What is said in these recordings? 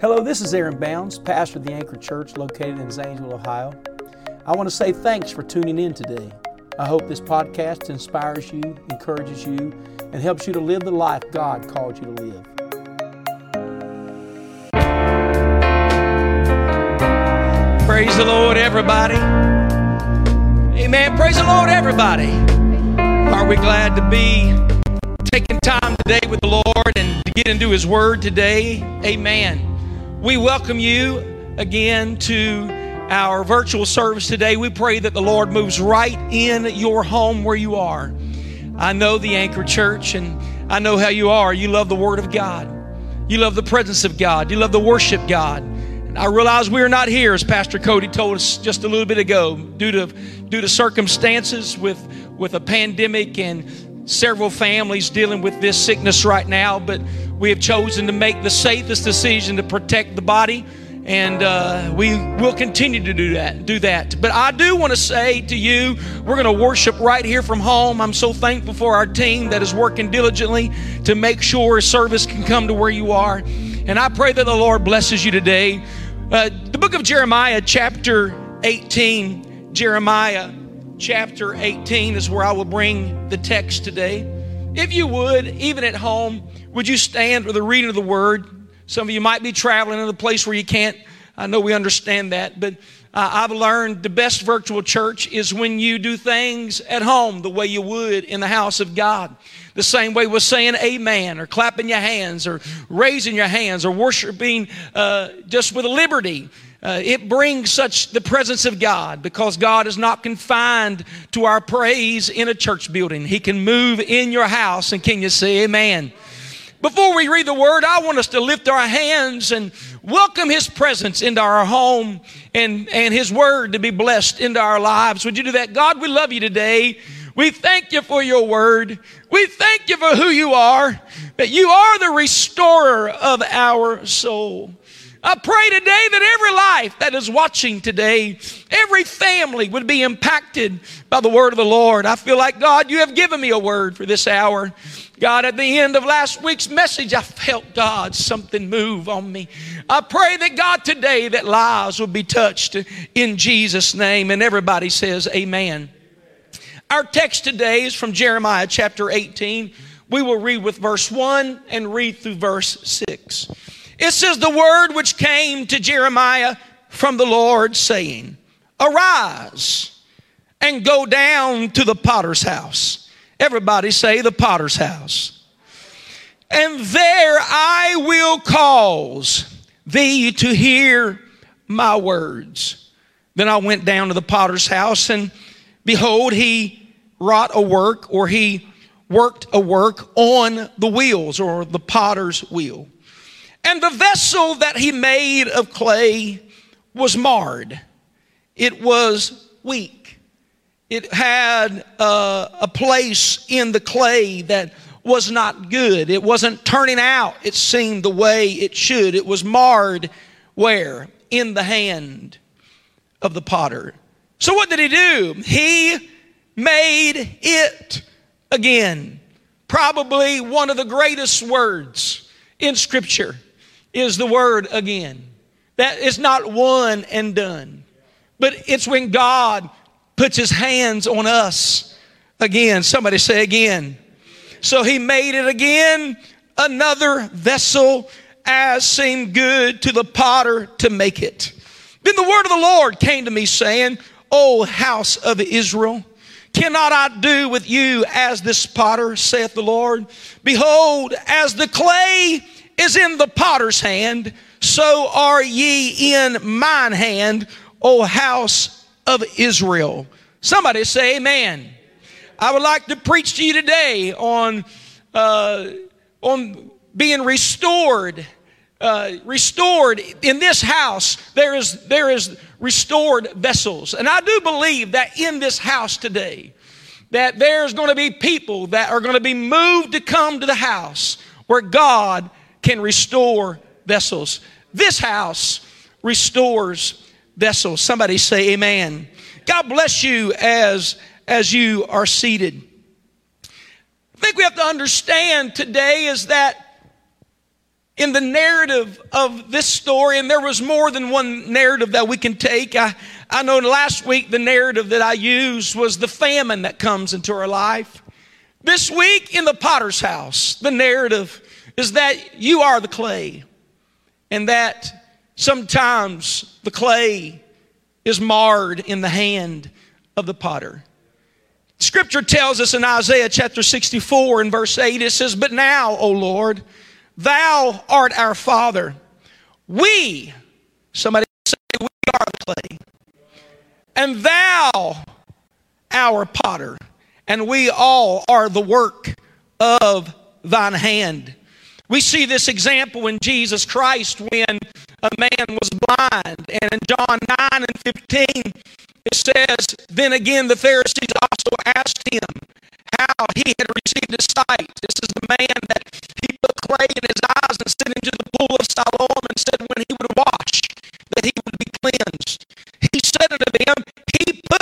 Hello, this is Aaron Bounds, pastor of the Anchor Church located in Zanesville, Ohio. I want to say thanks for tuning in today. I hope this podcast inspires you, encourages you, and helps you to live the life God called you to live. Praise the Lord, everybody. Amen. Praise the Lord, everybody. Are we glad to be taking time today with the Lord and to get into His Word today? Amen. We welcome you again to our virtual service today. We pray that the Lord moves right in your home where you are. I know the Anchor Church and I know how you are. You love the Word of God, you love the presence of God, you love the worship God. I realize we are not here, as Pastor Cody told us just a little bit ago, due to due to circumstances with with a pandemic and several families dealing with this sickness right now. But we have chosen to make the safest decision to protect the body, and uh, we will continue to do that. Do that. But I do want to say to you, we're going to worship right here from home. I'm so thankful for our team that is working diligently to make sure service can come to where you are. And I pray that the Lord blesses you today. Uh, the book of Jeremiah, chapter 18, Jeremiah chapter 18 is where I will bring the text today. If you would, even at home, would you stand for the reading of the word? Some of you might be traveling in a place where you can't. I know we understand that, but I've learned the best virtual church is when you do things at home the way you would in the house of God. The same way with saying amen or clapping your hands or raising your hands or worshiping uh, just with a liberty. Uh, it brings such the presence of God because God is not confined to our praise in a church building. He can move in your house. And can you say amen? Before we read the word, I want us to lift our hands and welcome His presence into our home and, and His word to be blessed into our lives. Would you do that? God, we love you today. We thank you for your word. We thank you for who you are, that you are the restorer of our soul. I pray today that every life that is watching today, every family would be impacted by the word of the Lord. I feel like, God, you have given me a word for this hour. God, at the end of last week's message, I felt God something move on me. I pray that God today that lives will be touched in Jesus' name. And everybody says, Amen. Our text today is from Jeremiah chapter 18. We will read with verse 1 and read through verse 6. It says, The word which came to Jeremiah from the Lord, saying, Arise and go down to the potter's house. Everybody say, The potter's house. And there I will cause thee to hear my words. Then I went down to the potter's house, and behold, he wrought a work, or he worked a work on the wheels, or the potter's wheel. And the vessel that he made of clay was marred. It was weak. It had a place in the clay that was not good. It wasn't turning out, it seemed, the way it should. It was marred where? In the hand of the potter. So what did he do? He made it again. Probably one of the greatest words in Scripture is the word again. That is not one and done, but it's when God puts his hands on us again. Somebody say again. So he made it again, another vessel as seemed good to the potter to make it. Then the word of the Lord came to me saying, O house of Israel, cannot I do with you as this potter, saith the Lord? Behold, as the clay is in the potter's hand, so are ye in mine hand, O house of Israel. Somebody say amen. I would like to preach to you today on, uh, on being restored. Uh, restored in this house there is there is restored vessels and i do believe that in this house today that there's going to be people that are going to be moved to come to the house where god can restore vessels. This house restores vessels. Somebody say amen. God bless you as, as you are seated. I think we have to understand today is that in the narrative of this story, and there was more than one narrative that we can take. I, I know last week the narrative that I used was the famine that comes into our life. This week in the potter's house, the narrative is that you are the clay, and that sometimes the clay is marred in the hand of the potter. Scripture tells us in Isaiah chapter 64 and verse 8, it says, But now, O Lord, thou art our Father. We, somebody say, we are the clay. And thou, our potter. And we all are the work of thine hand. We see this example in Jesus Christ when a man was blind. And in John 9 and 15, it says, Then again the Pharisees also asked him how he had received his sight. This is the man that he put clay in his eyes and sent into the pool of Siloam and said when he would wash that he would be cleansed. He said unto them, He put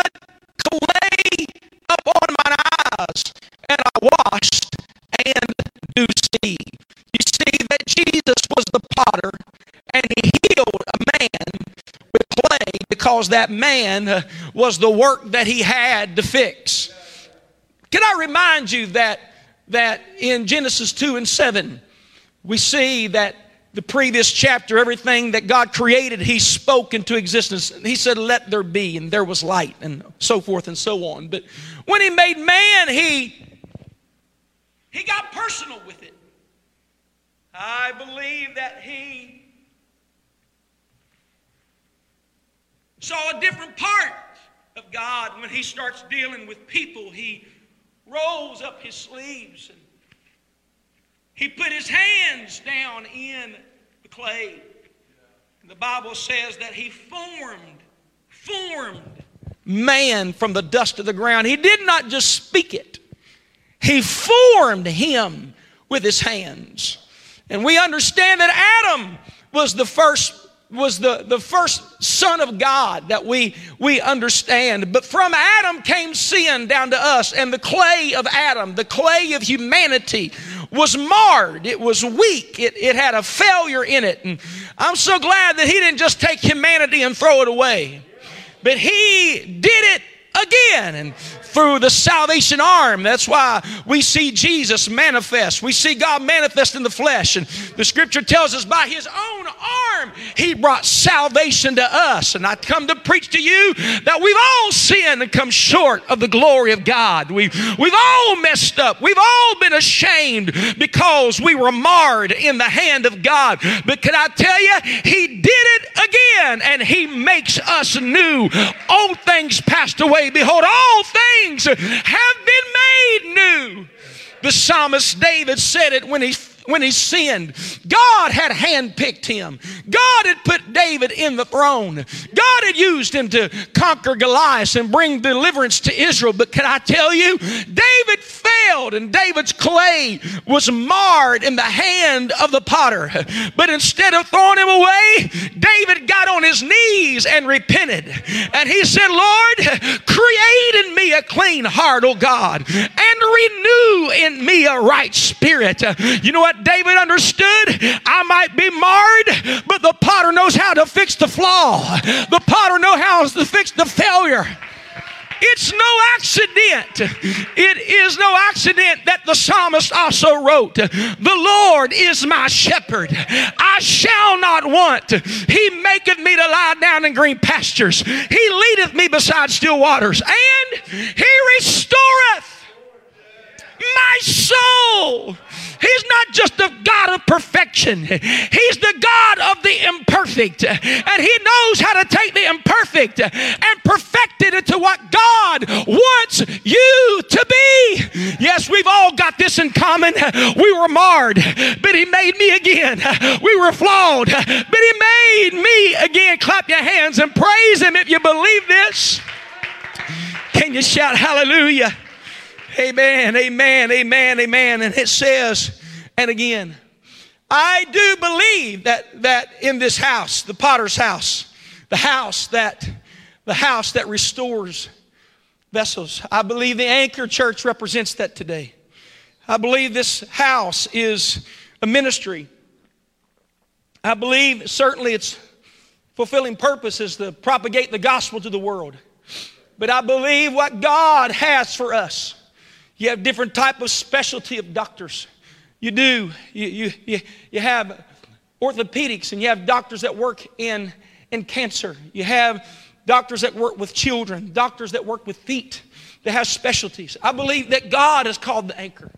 clay upon mine eyes, and I washed and do see. You see that Jesus was the potter and he healed a man with clay because that man was the work that he had to fix. Can I remind you that, that in Genesis 2 and 7, we see that the previous chapter, everything that God created, He spoke into existence. He said, Let there be, and there was light, and so forth and so on. But when He made man, He, he got personal with it. I believe that He saw a different part of God when He starts dealing with people. He rolls up his sleeves and he put his hands down in the clay. And the Bible says that he formed, formed man from the dust of the ground. He did not just speak it, he formed him with his hands. And we understand that Adam was the first was the, the first son of God that we, we understand. But from Adam came sin down to us, and the clay of Adam, the clay of humanity, was marred. It was weak. It, it had a failure in it. And I'm so glad that he didn't just take humanity and throw it away, but he did it again. And through the salvation arm. That's why we see Jesus manifest. We see God manifest in the flesh. And the scripture tells us by his own arm, he brought salvation to us. And I come to preach to you that we've all sinned and come short of the glory of God. We've, we've all messed up. We've all been ashamed because we were marred in the hand of God. But can I tell you, he did it again and he makes us new. Old things passed away. Behold, all things have been made new. The psalmist David said it when he when he sinned. God had handpicked him. God had put David in the throne. God had used him to conquer Goliath and bring deliverance to Israel. But can I tell you, David failed and David's clay was marred in the hand of the potter. But instead of throwing him away, David got on his knees and repented. And he said, Lord, create in me a clean heart, O God, and renew in me a right spirit. You know what? David understood? I might be marred, but the potter knows how to fix the flaw. The potter knows how to fix the failure. It's no accident. It is no accident that the psalmist also wrote, The Lord is my shepherd. I shall not want. He maketh me to lie down in green pastures. He leadeth me beside still waters. And he restoreth my soul. He's not just the God of perfection, He's the God of the imperfect. And He knows how to take the imperfect and perfect it into what God wants you to be. Yes, we've all got this in common. We were marred, but He made me again. We were flawed, but He made me again. Clap your hands and praise Him if you believe this. Can you shout hallelujah? Amen, amen, amen, amen. And it says, and again, I do believe that, that in this house, the potter's house, the house that the house that restores vessels. I believe the Anchor Church represents that today. I believe this house is a ministry I believe certainly its fulfilling purpose is to propagate the gospel to the world. But I believe what God has for us. You have different type of specialty of doctors. You do. You, you, you, you have orthopedics and you have doctors that work in, in cancer. You have doctors that work with children, doctors that work with feet, that have specialties. I believe that God has called the anchor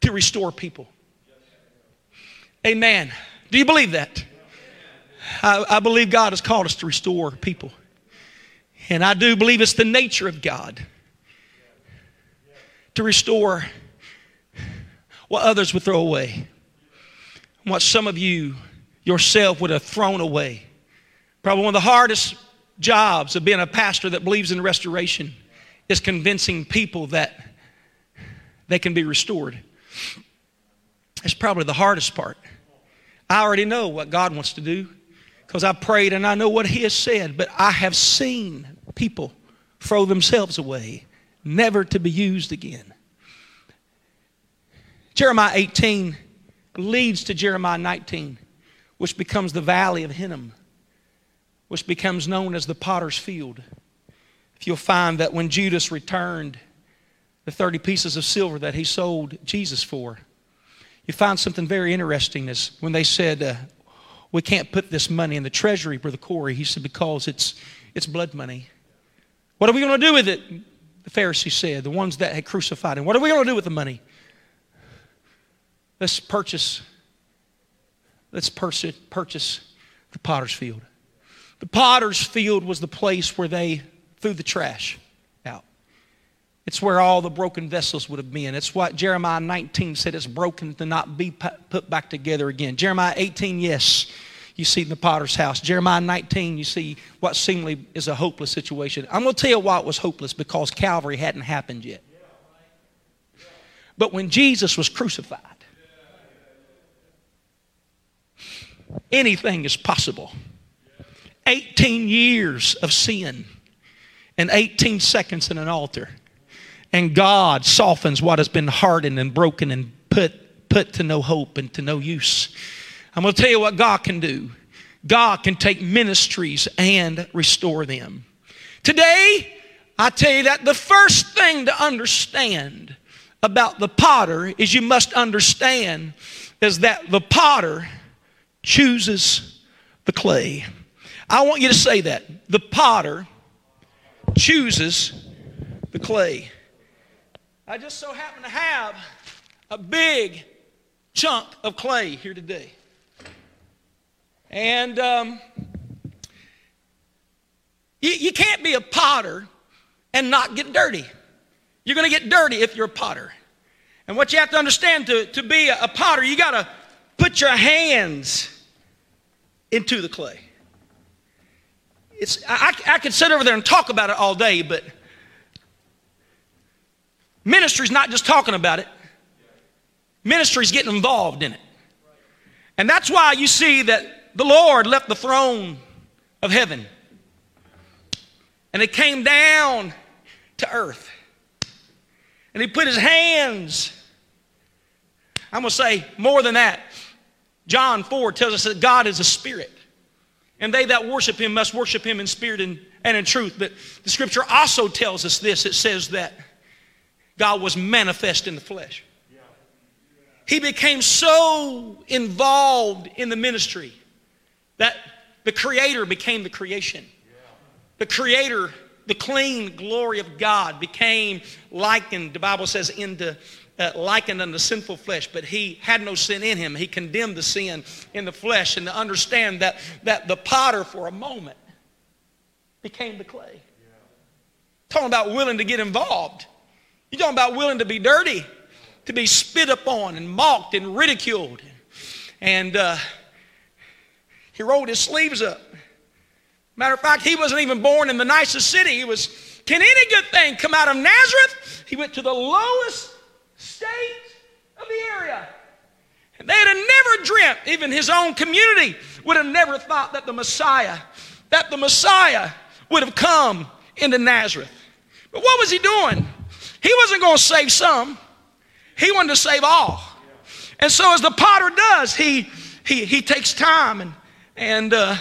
to restore people. Amen. Do you believe that? I, I believe God has called us to restore people. And I do believe it's the nature of God to restore what others would throw away, what some of you yourself would have thrown away. Probably one of the hardest jobs of being a pastor that believes in restoration is convincing people that they can be restored. It's probably the hardest part. I already know what God wants to do because I prayed and I know what He has said, but I have seen people throw themselves away, never to be used again. Jeremiah 18 leads to Jeremiah 19, which becomes the valley of Hinnom, which becomes known as the potter's field. If you'll find that when Judas returned the 30 pieces of silver that he sold Jesus for, you find something very interesting is when they said, uh, We can't put this money in the treasury, Brother Corey. He said, Because it's, it's blood money. What are we going to do with it? The Pharisees said, the ones that had crucified him. What are we going to do with the money? Let's purchase, let's purchase, the potter's field. The potter's field was the place where they threw the trash. Out. It's where all the broken vessels would have been. It's what Jeremiah 19 said it's broken to not be put back together again. Jeremiah 18, yes, you see in the potter's house. Jeremiah 19, you see what seemingly is a hopeless situation. I'm going to tell you why it was hopeless because Calvary hadn't happened yet. But when Jesus was crucified, anything is possible. 18 years of sin and 18 seconds in an altar and God softens what has been hardened and broken and put, put to no hope and to no use. I'm going to tell you what God can do. God can take ministries and restore them. Today, I tell you that the first thing to understand about the potter is you must understand is that the potter chooses the clay. I want you to say that. The potter chooses the clay. I just so happen to have a big chunk of clay here today. And um, you, you can't be a potter and not get dirty. You're going to get dirty if you're a potter. And what you have to understand to, to be a, a potter, you got to put your hands into the clay. It's, I, I could sit over there and talk about it all day, but Ministry's not just talking about it, ministry's getting involved in it. And that's why you see that the Lord left the throne of heaven and it came down to earth. And he put his hands, I'm going to say more than that. John 4 tells us that God is a spirit. And they that worship him must worship him in spirit and, and in truth. But the scripture also tells us this it says that God was manifest in the flesh. He became so involved in the ministry that the Creator became the creation. The Creator, the clean glory of God, became likened, the Bible says, into uh, likened unto sinful flesh, but he had no sin in him. He condemned the sin in the flesh, and to understand that, that the potter for a moment became the clay. Talking about willing to get involved. You're talking about willing to be dirty, to be spit upon and mocked and ridiculed. And uh, he rolled his sleeves up. Matter of fact, he wasn't even born in the nicest city. He was, can any good thing come out of Nazareth? He went to the lowest state of the area. And they'd have never dreamt, even his own community would have never thought that the Messiah, that the Messiah would have come into Nazareth. But what was he doing? He wasn't going to save some, he wanted to save all. And so, as the potter does, he he, he takes time and, and uh,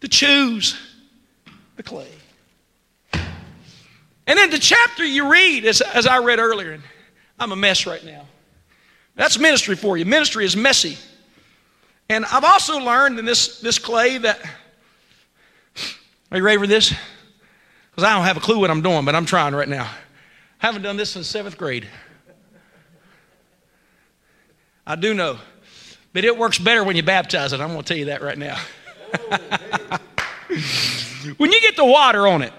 to choose the clay. And in the chapter you read, as, as I read earlier, and I'm a mess right now. That's ministry for you. Ministry is messy. And I've also learned in this, this clay that, are you ready for this? Because I don't have a clue what I'm doing, but I'm trying right now. I haven't done this since seventh grade. I do know. But it works better when you baptize it. I'm going to tell you that right now. when you get the water on it,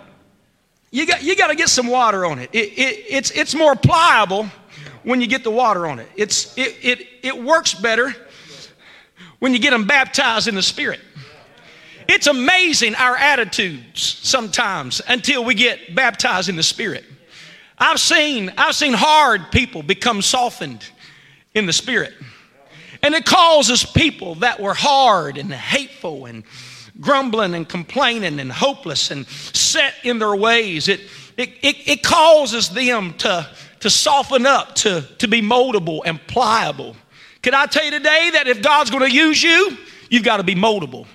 you got, you got to get some water on it. It, it. It's, it's more pliable when you get the water on it. It's, it, it. it works better when you get them baptized in the Spirit. It's amazing our attitudes sometimes until we get baptized in the Spirit. I've seen, I've seen hard people become softened in the Spirit. And it causes people that were hard and hateful and grumbling and complaining and hopeless and set in their ways. It, it, it, it causes them to, to soften up, to, to be moldable and pliable. Can I tell you today that if God's going to use you, you've got to be moldable.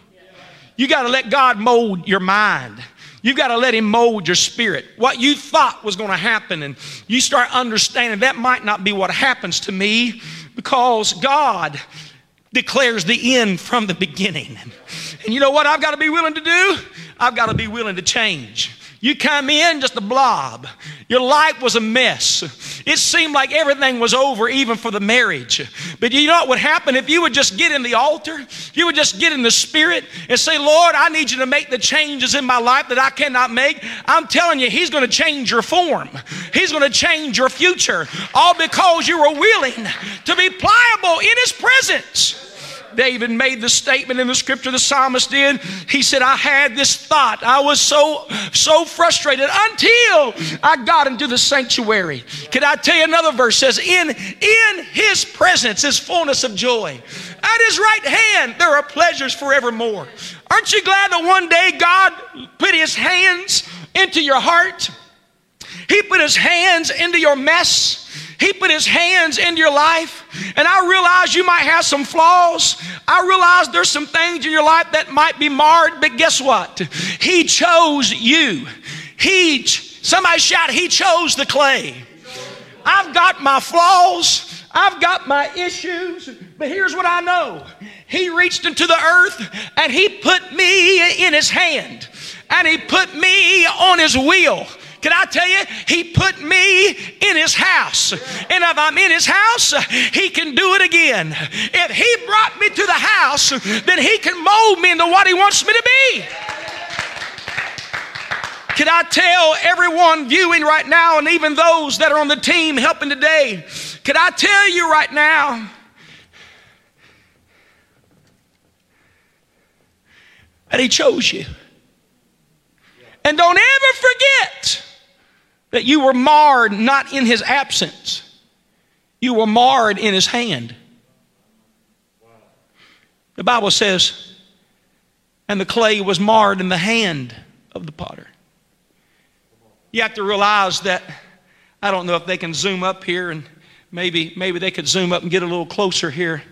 You got to let God mold your mind. You've got to let Him mold your spirit. What you thought was going to happen, and you start understanding that might not be what happens to me because God declares the end from the beginning. And you know what I've got to be willing to do? I've got to be willing to change. You come in just a blob. Your life was a mess. It seemed like everything was over, even for the marriage. But you know what would happen if you would just get in the altar? You would just get in the spirit and say, Lord, I need you to make the changes in my life that I cannot make. I'm telling you, He's going to change your form, He's going to change your future, all because you were willing to be pliable in His presence. David made the statement in the scripture, the psalmist did. He said, I had this thought. I was so, so frustrated until I got into the sanctuary. Can I tell you another verse says, in, in his presence is fullness of joy. At his right hand, there are pleasures forevermore. Aren't you glad that one day God put his hands into your heart? He put his hands into your mess. He put his hands into your life. And I realize you might have some flaws. I realize there's some things in your life that might be marred, but guess what? He chose you. He, somebody shout, He chose the clay. I've got my flaws. I've got my issues, but here's what I know. He reached into the earth and he put me in his hand and he put me on his wheel. Can I tell you, He put me in His house. And if I'm in His house, He can do it again. If He brought me to the house, then He can mold me into what He wants me to be. Can I tell everyone viewing right now, and even those that are on the team helping today, can I tell you right now? That He chose you. And don't ever forget that you were marred not in his absence, you were marred in his hand. The Bible says, and the clay was marred in the hand of the potter. You have to realize that, I don't know if they can zoom up here and maybe, maybe they could zoom up and get a little closer here.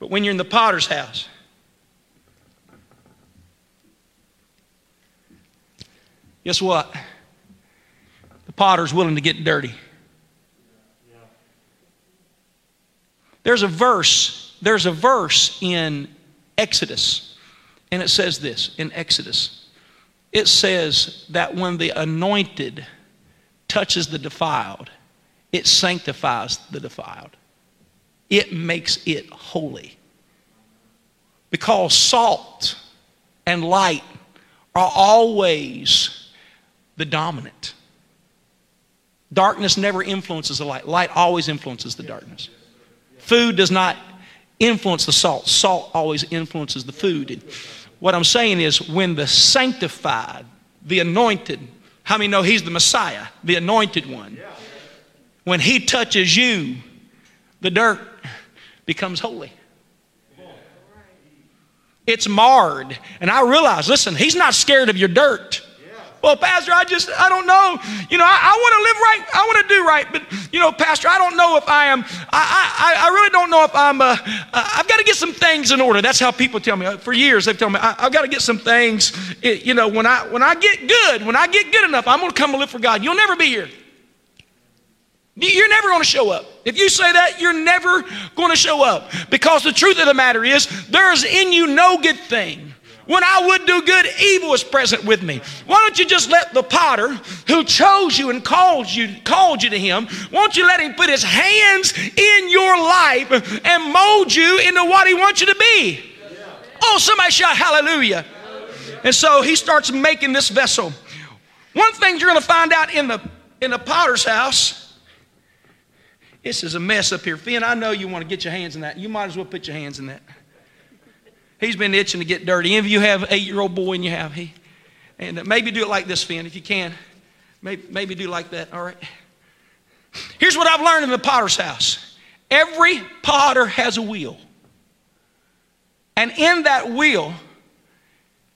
But when you're in the potter's house, Guess what? The potter's willing to get dirty. There's a verse, there's a verse in Exodus, and it says this in Exodus. It says that when the anointed touches the defiled, it sanctifies the defiled. It makes it holy. Because salt and light are always the dominant. Darkness never influences the light, light always influences the darkness. Food does not influence the salt, salt always influences the food. And what I'm saying is, when the sanctified, the anointed, how many know he's the Messiah, the anointed one? When he touches you, the dirt becomes holy. It's marred. And I realize, listen, he's not scared of your dirt. Well, Pastor, I just, I don't know. You know, I, I want to live right. I want to do right. But, you know, Pastor, I don't know if I am, I, I, I really don't know if I'm, uh, uh, I've got to get some things in order. That's how people tell me. For years, they've told me, I, have got to get some things. It, you know, when I, when I get good, when I get good enough, I'm going to come and live for God. You'll never be here. You're never going to show up. If you say that, you're never going to show up. Because the truth of the matter is, there is in you no good thing. When I would do good, evil is present with me. Why don't you just let the potter who chose you and called you, called you to him, won't you let him put his hands in your life and mold you into what he wants you to be? Oh, somebody shout hallelujah. And so he starts making this vessel. One thing you're going to find out in the in the potter's house this is a mess up here. Finn, I know you want to get your hands in that. You might as well put your hands in that. He's been itching to get dirty. Any of you have an eight-year-old boy and you have he? And maybe do it like this, Finn, if you can. Maybe, maybe do like that, all right? Here's what I've learned in the potter's house. Every potter has a wheel. And in that wheel,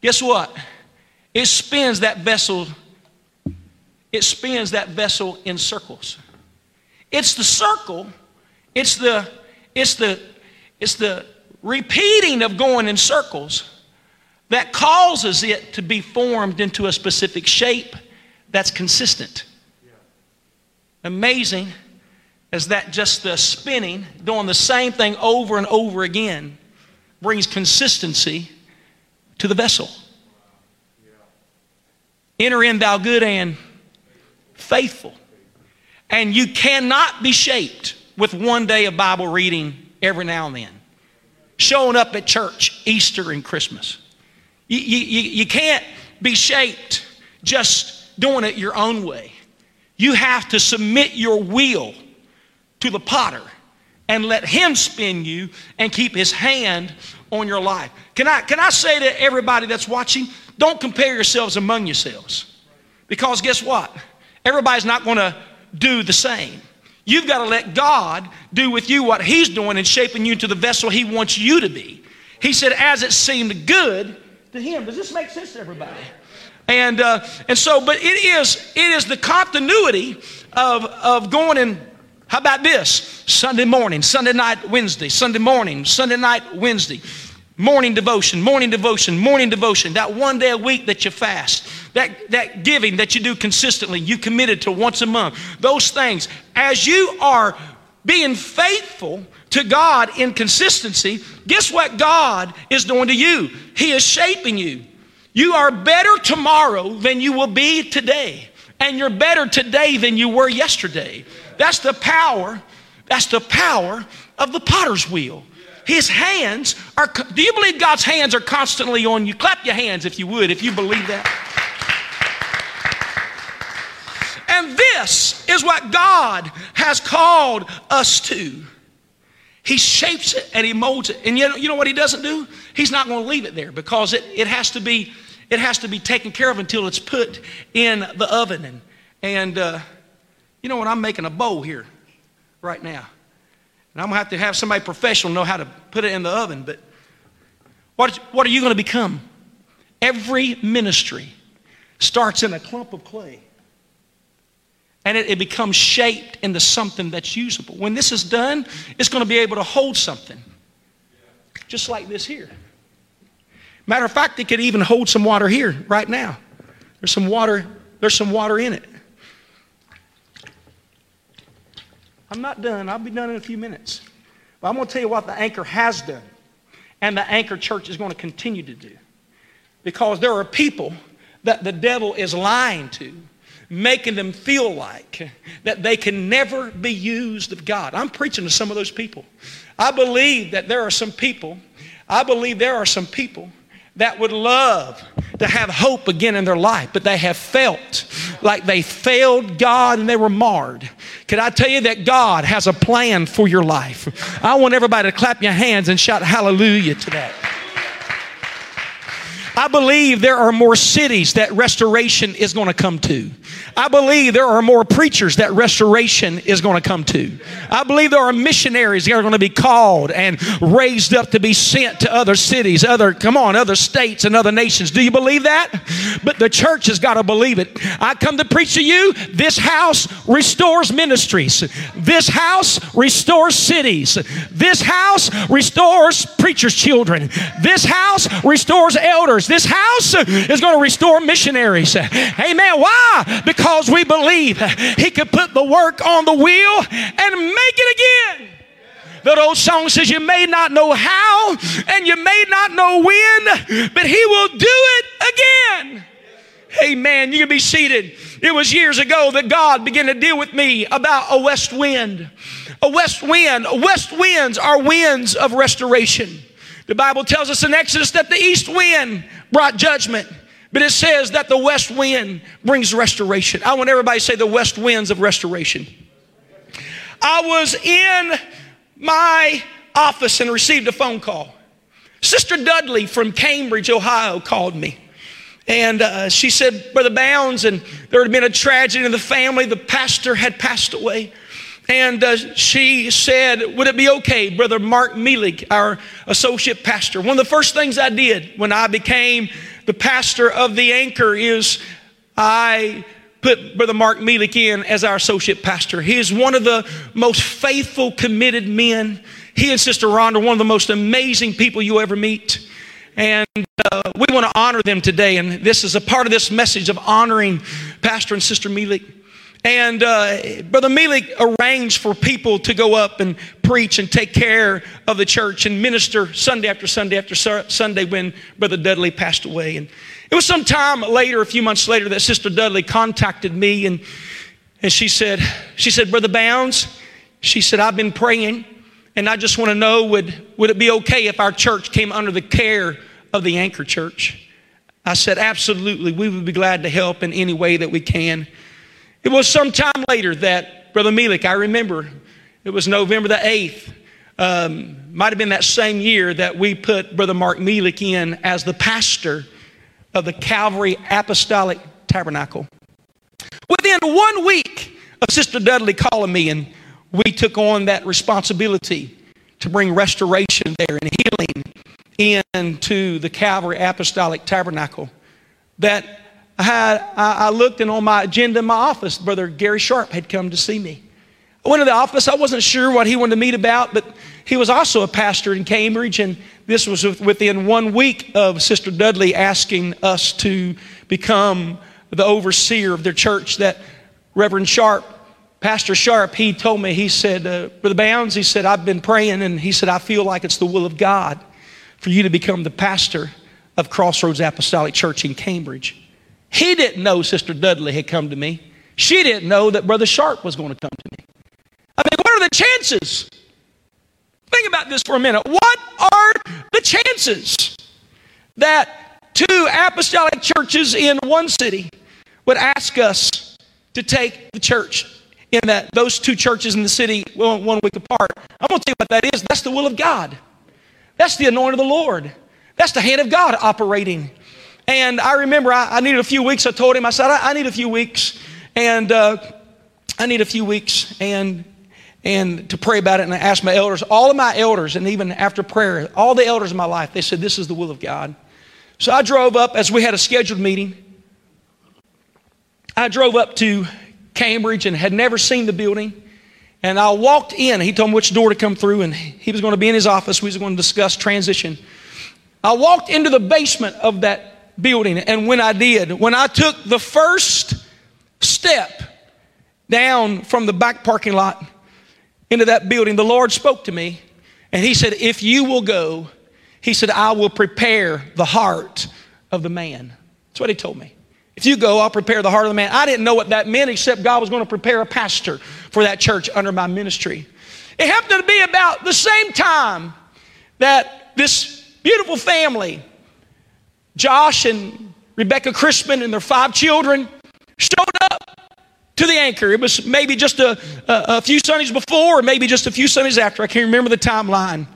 guess what? It spins that vessel, it spins that vessel in circles. It's the circle, it's the, it's the, it's the repeating of going in circles that causes it to be formed into a specific shape that's consistent. Amazing as that just the spinning, doing the same thing over and over again, brings consistency to the vessel. Enter in, thou good and faithful. And you cannot be shaped with one day of Bible reading every now and then. Showing up at church, Easter and Christmas. You, you, you can't be shaped just doing it your own way. You have to submit your will to the potter and let him spin you and keep his hand on your life. Can I, can I say to everybody that's watching, don't compare yourselves among yourselves. Because guess what? Everybody's not going to do the same. You've got to let God do with you what He's doing and shaping you to the vessel He wants you to be. He said, as it seemed good to Him. Does this make sense to everybody? And, uh, and so, but it is, it is the continuity of, of going in. How about this? Sunday morning, Sunday night, Wednesday, Sunday morning, Sunday night, Wednesday. Morning devotion, morning devotion, morning devotion. That one day a week that you fast that, that giving that you do consistently, you committed to once a month, those things, as you are being faithful to God in consistency, guess what God is doing to you? He is shaping you. You are better tomorrow than you will be today. And you're better today than you were yesterday. That's the power, that's the power of the potter's wheel. His hands are, do you believe God's hands are constantly on you? Clap your hands if you would, if you believe that. And this is what God has called us to. He shapes it and he molds it. And yet, you know what he doesn't do? He's not going to leave it there because it, it has to be it has to be taken care of until it's put in the oven. And, and uh, you know what? I'm making a bowl here right now. And I'm going to have to have somebody professional know how to put it in the oven. But what, what are you going to become? Every ministry starts in a clump of clay and it, it, becomes shaped into something that's usable. When this is done, it's going to be able to hold something, just like this here. Matter of fact, it could even hold some water here right now. There's some water. There's some water in it. I'm not done. I'll be done in a few minutes. But I'm going to tell you what the anchor has done, and the anchor church is going to continue to do, because there are people that the devil is lying to making them feel like that they can never be used of God. I'm preaching to some of those people. I believe that there are some people, I believe there are some people that would love to have hope again in their life, but they have felt like they failed God and they were marred. Can I tell you that God has a plan for your life? I want everybody to clap your hands and shout hallelujah to that. I believe there are more cities that restoration is going to come to. I believe there are more preachers that restoration is going to come to. I believe there are missionaries that are going to be called and raised up to be sent to other cities, other, come on, other states and other nations. Do you believe that? But the church has got to believe it. I come to preach to you. This house restores ministries. This house restores cities. This house restores preachers' children. This house restores elders. This house is going to restore missionaries. Amen. Why? Because we believe He could put the work on the wheel and make it again. That old song says, You may not know how and you may not know when, but He will do it again. Amen. You can be seated. It was years ago that God began to deal with me about a west wind. A west wind. West winds are winds of restoration. The Bible tells us in Exodus that the east wind brought judgment, but it says that the west wind brings restoration. I want everybody to say the west winds of restoration. I was in my office and received a phone call. Sister Dudley from Cambridge, Ohio called me. And uh, she said, Brother Bounds, and there had been a tragedy in the family. The pastor had passed away. And uh, she said, Would it be okay, Brother Mark Meelig, our associate pastor? One of the first things I did when I became the pastor of the anchor is I put Brother Mark Meelig in as our associate pastor. He is one of the most faithful, committed men. He and Sister Rhonda are one of the most amazing people you ever meet. And uh, we want to honor them today. And this is a part of this message of honoring Pastor and Sister Meelig. And uh, Brother Meelig arranged for people to go up and preach and take care of the church and minister Sunday after Sunday after Sunday when Brother Dudley passed away. And it was some time later, a few months later, that Sister Dudley contacted me and, and she said, she said, Brother Bounds, she said, I've been praying and I just want to know would, would it be okay if our church came under the care of the Anchor Church? I said, absolutely. We would be glad to help in any way that we can. It was some time later that Brother Melik, I remember, it was November the 8th, um, might have been that same year that we put Brother Mark Melik in as the pastor of the Calvary Apostolic Tabernacle. Within one week of Sister Dudley calling me, and we took on that responsibility to bring restoration there and healing into the Calvary Apostolic Tabernacle. That I, had, I, looked and on my agenda in my office, Brother Gary Sharp had come to see me. I went to the office. I wasn't sure what he wanted to meet about, but he was also a pastor in Cambridge, and this was within one week of Sister Dudley asking us to become the overseer of their church. That Reverend Sharp, Pastor Sharp, he told me, he said, uh, Brother Bounds, he said, I've been praying, and he said, I feel like it's the will of God for you to become the pastor of Crossroads Apostolic Church in Cambridge. He didn't know Sister Dudley had come to me. She didn't know that Brother Sharp was going to come to me. Are the chances? Think about this for a minute. What are the chances that two apostolic churches in one city would ask us to take the church in that those two churches in the city one week apart? I'm going to tell you what that is. That's the will of God. That's the anointing of the Lord. That's the hand of God operating. And I remember I, I, needed a few weeks. I told him, I said, I, I need a few weeks. And uh, I need a few weeks and, and to pray about it. And I asked my elders, all of my elders, and even after prayer, all the elders in my life, they said, This is the will of God. So I drove up as we had a scheduled meeting. I drove up to Cambridge and had never seen the building. And I walked in. He told me which door to come through, and he was going to be in his office. We was going to discuss transition. I walked into the basement of that building. And when I did, when I took the first step down from the back parking lot into that building, the Lord spoke to me and He said, If you will go, He said, I will prepare the heart of the man. That's what He told me. If you go, I'll prepare the heart of the man. I didn't know what that meant except God was going to prepare a pastor for that church under my ministry. It happened to be about the same time that this beautiful family Josh and Rebecca Crispin and their five children to the anchor. It was maybe just a, a, a, few Sundays before, or maybe just a few Sundays after. I can't remember the timeline.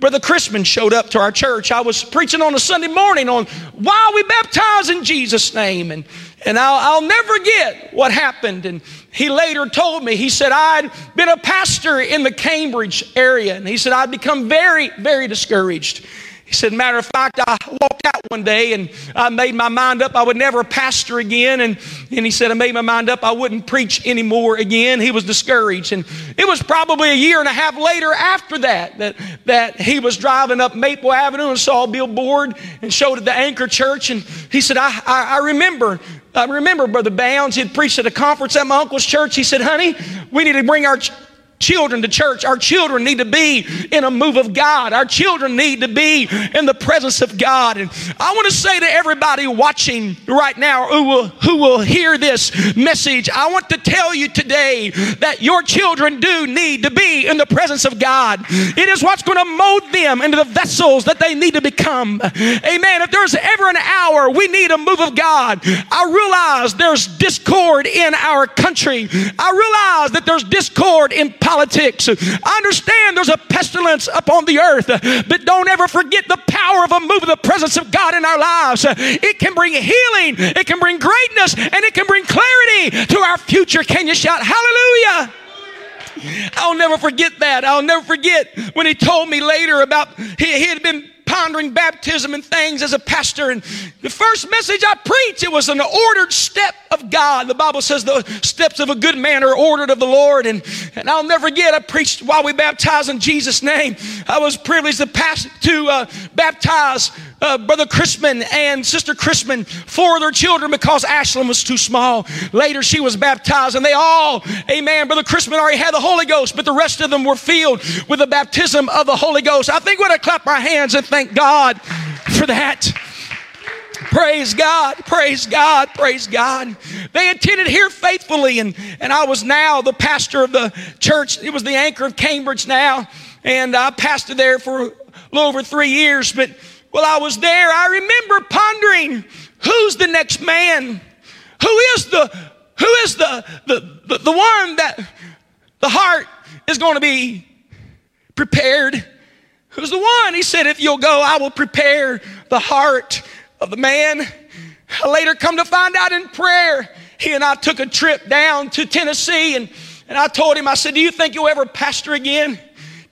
Brother Crispin showed up to our church. I was preaching on a Sunday morning on why we baptize in Jesus' name. And, And I'll, I'll, never forget what happened. And he later told me, he said, I'd been a pastor in the Cambridge area. And he said, I'd become very, very discouraged. He said, matter of fact, I walked out one day and I made my mind up I would never pastor again. And, and he said, I made my mind up I wouldn't preach anymore again. He was discouraged. And it was probably a year and a half later after that that, that he was driving up Maple Avenue and saw a billboard and showed at the Anchor Church. And he said, I, I, I remember I remember Brother Bounds, he'd preached at a conference at my uncle's church. He said, Honey, we need to bring our children to church. Our children need to be in a move of God. Our children need to be in the presence of God. And I want to say to everybody watching right now who will, who will hear this message, I want to tell you today that your children do need to be in the presence of God. It is what's going to mold them into the vessels that they need to become. Amen. If there's ever an hour we need a move of God, I realize there's discord in our country. I realize that there's discord in politics politics. Understand there's a pestilence upon the earth, but don't ever forget the power of a move of the presence of God in our lives. It can bring healing, it can bring greatness, and it can bring clarity to our future. Can you shout hallelujah? I'll never forget that. I'll never forget when he told me later about he, he had been pondering baptism and things as a pastor. And the first message I preached, it was an ordered step of God. The Bible says the steps of a good man are ordered of the Lord. And, and I'll never forget, I preached while we baptized in Jesus' name. I was privileged to pass to uh, baptize uh, Brother Chrisman and Sister Chrisman, four of their children, because Ashlyn was too small. Later, she was baptized, and they all, amen. Brother Chrisman already had the Holy Ghost, but the rest of them were filled with the baptism of the Holy Ghost. I think we ought to clap our hands and thank God for that. Praise God, praise God, praise God. They attended here faithfully, and, and I was now the pastor of the church. It was the anchor of Cambridge now, and I pastored there for a little over three years. But while I was there, I remember pondering who's the next man? Who is the who is the the, the, the one that the heart is going to be prepared? Who's the one? He said, If you'll go, I will prepare the heart of the man. I later come to find out in prayer, he and I took a trip down to Tennessee and, and I told him, I said, Do you think you'll ever pastor again?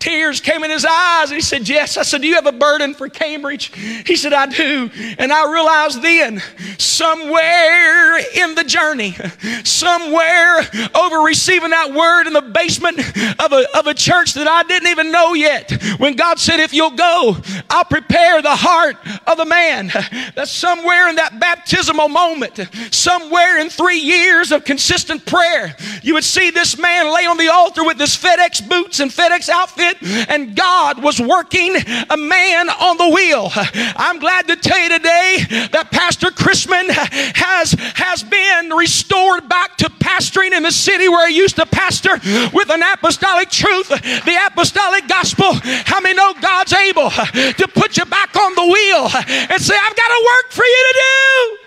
Tears came in his eyes and he said, Yes. I said, Do you have a burden for Cambridge? He said, I do. And I realized then, somewhere in the journey, somewhere over receiving that word in the basement of a, of a church that I didn't even know yet, when God said, If you'll go, I'll prepare the heart of the man. That's somewhere in that baptismal moment, somewhere in three years of consistent prayer, you would see this man lay on the altar with his FedEx boots and FedEx outfit it, and God was working a man on the wheel. I'm glad to tell you today that Pastor Chrisman has, has been restored back to pastoring in the city where he used to pastor with an apostolic truth, the apostolic gospel. How many know God's able to put you back on the wheel and say, I've got a work for you to do?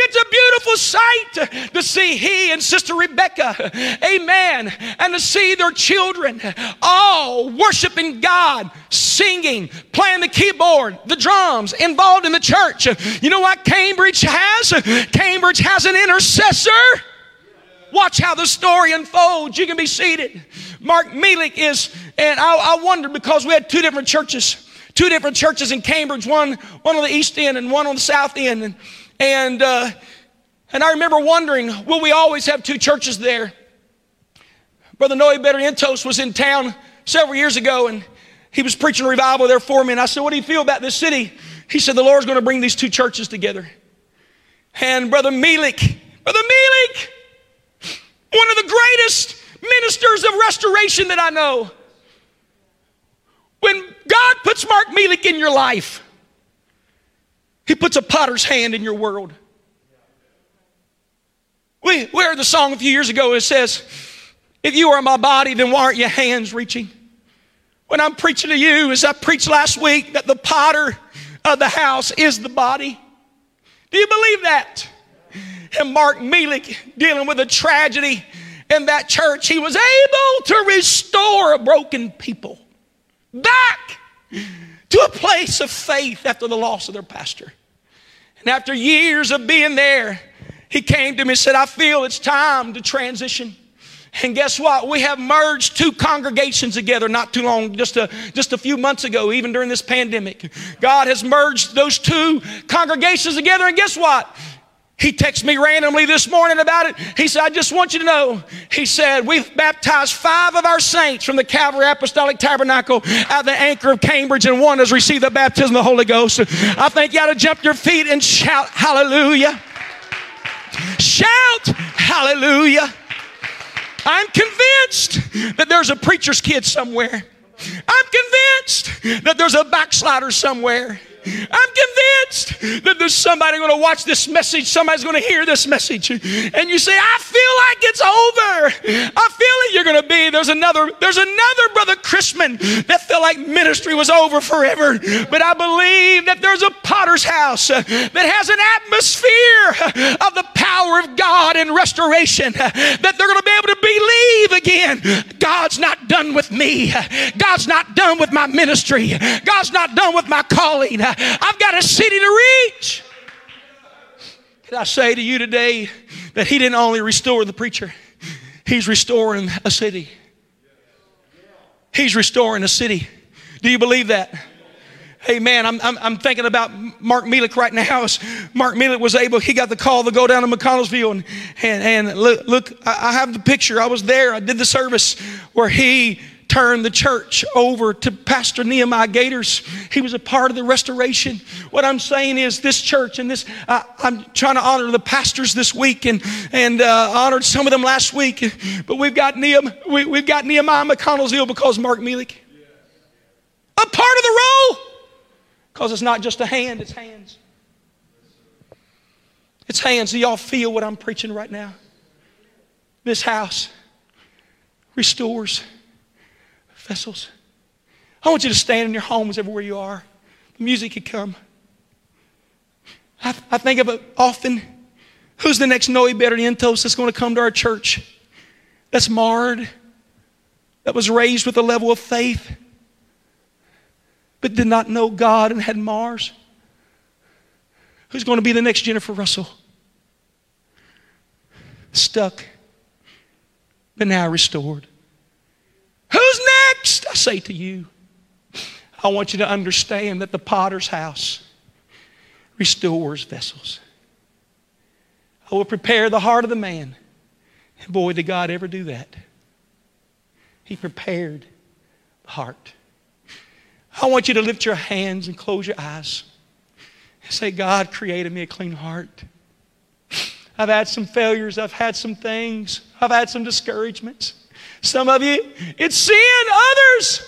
It's a beautiful sight to see he and Sister Rebecca, amen, and to see their children all worshiping God, singing, playing the keyboard, the drums, involved in the church. You know what Cambridge has? Cambridge has an intercessor. Watch how the story unfolds. You can be seated. Mark Mealik is, and I, I wondered because we had two different churches two different churches in Cambridge, one, one on the east end and one on the south end. And and, uh, and I remember wondering, will we always have two churches there? Brother Noe Barrientos was in town several years ago and he was preaching revival there for me. And I said, What do you feel about this city? He said, The Lord's going to bring these two churches together. And Brother Mealik, Brother Mealik, one of the greatest ministers of restoration that I know. When God puts Mark Mealik in your life, he puts a potter's hand in your world. We, we heard the song a few years ago. It says, If you are my body, then why aren't your hands reaching? When I'm preaching to you, as I preached last week, that the potter of the house is the body. Do you believe that? And Mark Mealik, dealing with a tragedy in that church, he was able to restore a broken people back to a place of faith after the loss of their pastor. And after years of being there, he came to me and said, I feel it's time to transition. And guess what? We have merged two congregations together not too long, just a, just a few months ago, even during this pandemic. God has merged those two congregations together. And guess what? He texted me randomly this morning about it. He said, I just want you to know. He said, We've baptized five of our saints from the Calvary Apostolic Tabernacle at the anchor of Cambridge, and one has received the baptism of the Holy Ghost. I think you ought to jump your feet and shout, Hallelujah. Shout, Hallelujah. I'm convinced that there's a preacher's kid somewhere. I'm convinced that there's a backslider somewhere. I'm convinced that there's somebody going to watch this message, somebody's going to hear this message. And you say, I feel like it's over. I feel like you're going to be. There's another, there's another brother Chrisman that felt like ministry was over forever. But I believe that there's a potter's house that has an atmosphere of the power of God and restoration that they're going to be able to believe again. God's not done with me. God's not done with my ministry. God's not done with my calling. I've got a city to reach. Can I say to you today that He didn't only restore the preacher, He's restoring a city. He's restoring a city. Do you believe that? Hey man, I'm, I'm, I'm, thinking about Mark Meelik right now. Mark Meelik was able, he got the call to go down to McConnelsville and, and, and look, look, I have the picture. I was there. I did the service where he turned the church over to Pastor Nehemiah Gators. He was a part of the restoration. What I'm saying is, this church and this, uh, I'm trying to honor the pastors this week and, and uh, honored some of them last week. But we've got, Nehemiah, we, have got Nehemiah McConnell's McConnelsville because Mark Meelik. A part of the role. Because it's not just a hand, it's hands. It's hands. Do y'all feel what I'm preaching right now? This house restores vessels. I want you to stand in your homes everywhere you are. The music could come. I, I think of it often. Who's the next Noe Barrientos that's going to come to our church? That's marred, that was raised with a level of faith, but did not know God and had Mars. Who's going to be the next Jennifer Russell? Stuck, but now restored. Who's say to you, I want you to understand that the potter's house restores vessels. I will prepare the heart of the man. And boy, did God ever do that. He prepared the heart. I want you to lift your hands and close your eyes and say, God created me a clean heart. I've had some failures, I've had some things, I've had some discouragements. Some of you, it's sin. Others,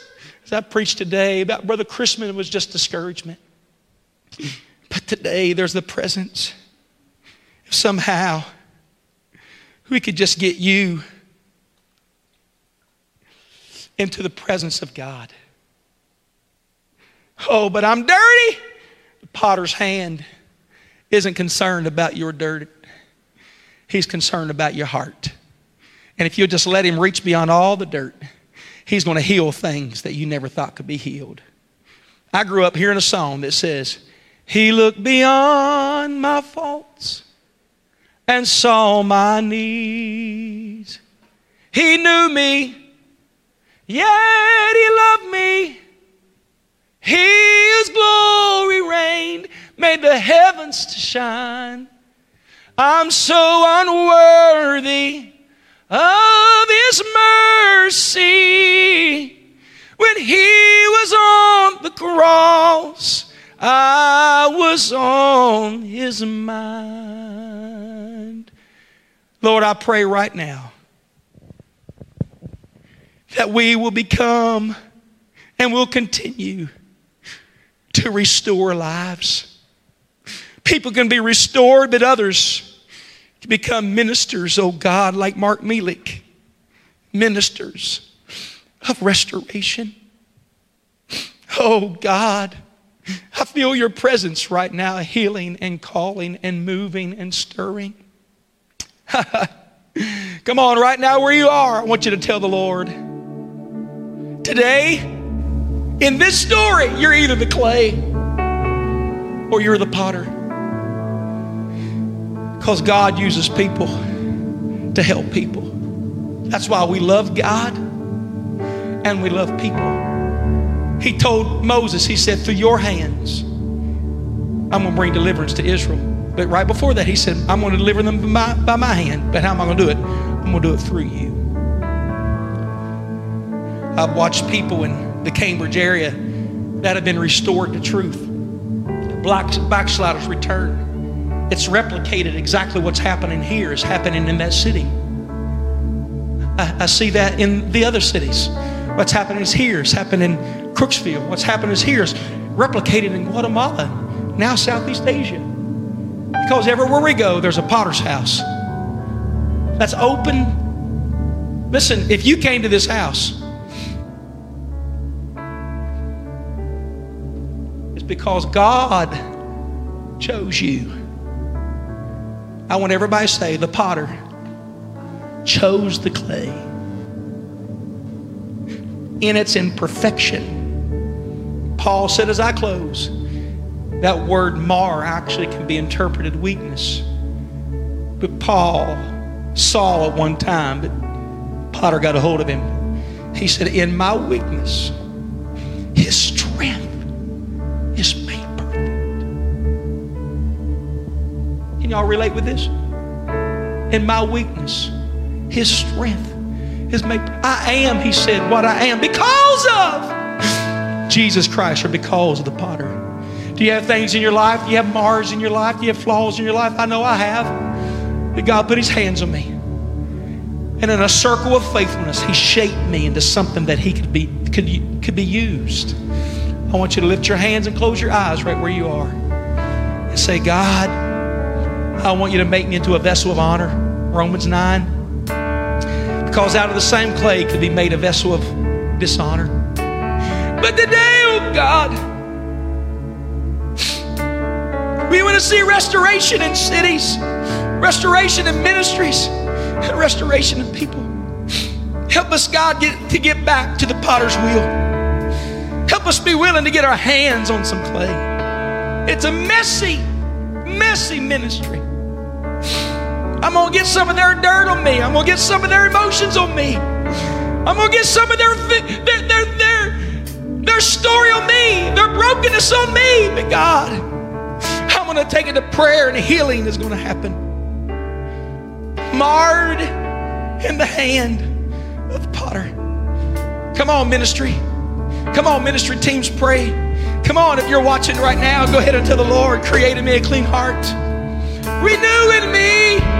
as I preached today about Brother Chrisman, was just discouragement. But today, there's the presence. If somehow we could just get you into the presence of God. Oh, but I'm dirty. The potter's hand isn't concerned about your dirt, he's concerned about your heart. And if you'll just let Him reach beyond all the dirt, He's going to heal things that you never thought could be healed. I grew up hearing a song that says, He looked beyond my faults and saw my needs. He knew me, yet He loved me. His glory reigned, made the heavens to shine. I'm so unworthy of his mercy. When he was on the cross, I was on his mind. Lord, I pray right now that we will become and will continue to restore lives. People can be restored, but others to become ministers, oh God, like Mark Meelik, ministers of restoration. Oh God, I feel your presence right now, healing and calling and moving and stirring. Come on, right now where you are, I want you to tell the Lord. Today, in this story, you're either the clay or you're the potter. Because God uses people to help people. That's why we love God and we love people. He told Moses, He said, through your hands, I'm going to bring deliverance to Israel. But right before that, He said, I'm going to deliver them by, by my hand. But how am I going to do it? I'm going to do it through you. I've watched people in the Cambridge area that have been restored to truth. Backsliders return. It's replicated exactly what's happening here is happening in that city. I, I see that in the other cities. What's happening is here. It's happening in Crooksville. What's happening is here is replicated in Guatemala, now Southeast Asia. Because everywhere we go, there's a potter's house that's open. Listen, if you came to this house, it's because God chose you. I want everybody to say, the potter chose the clay in its imperfection. Paul said, as I close, that word mar actually can be interpreted weakness. But Paul saw at one time, but Potter got a hold of him. He said, In my weakness, his Can y'all relate with this? In my weakness, his strength is made. I am, he said, what I am because of Jesus Christ or because of the potter. Do you have things in your life? Do you have mars in your life? Do you have flaws in your life? I know I have. But God put his hands on me. And in a circle of faithfulness, he shaped me into something that he could be could, could be used. I want you to lift your hands and close your eyes right where you are. And say, God, I want you to make me into a vessel of honor. Romans 9. Because out of the same clay could be made a vessel of dishonor. But today, oh God, we want to see restoration in cities, restoration in ministries, and restoration in people. Help us, God, get, to get back to the potter's wheel. Help us be willing to get our hands on some clay. It's a messy, messy ministry. I'm going to get some of their dirt on me. I'm going to get some of their emotions on me. I'm going to get some of their, their, their, their, their story on me, their brokenness on me. But God, I'm going to take it to prayer and healing is going to happen. Marred in the hand of the potter. Come on, ministry. Come on, ministry teams, pray. Come on, if you're watching right now, go ahead and tell the Lord, create in me a clean heart. Renew in me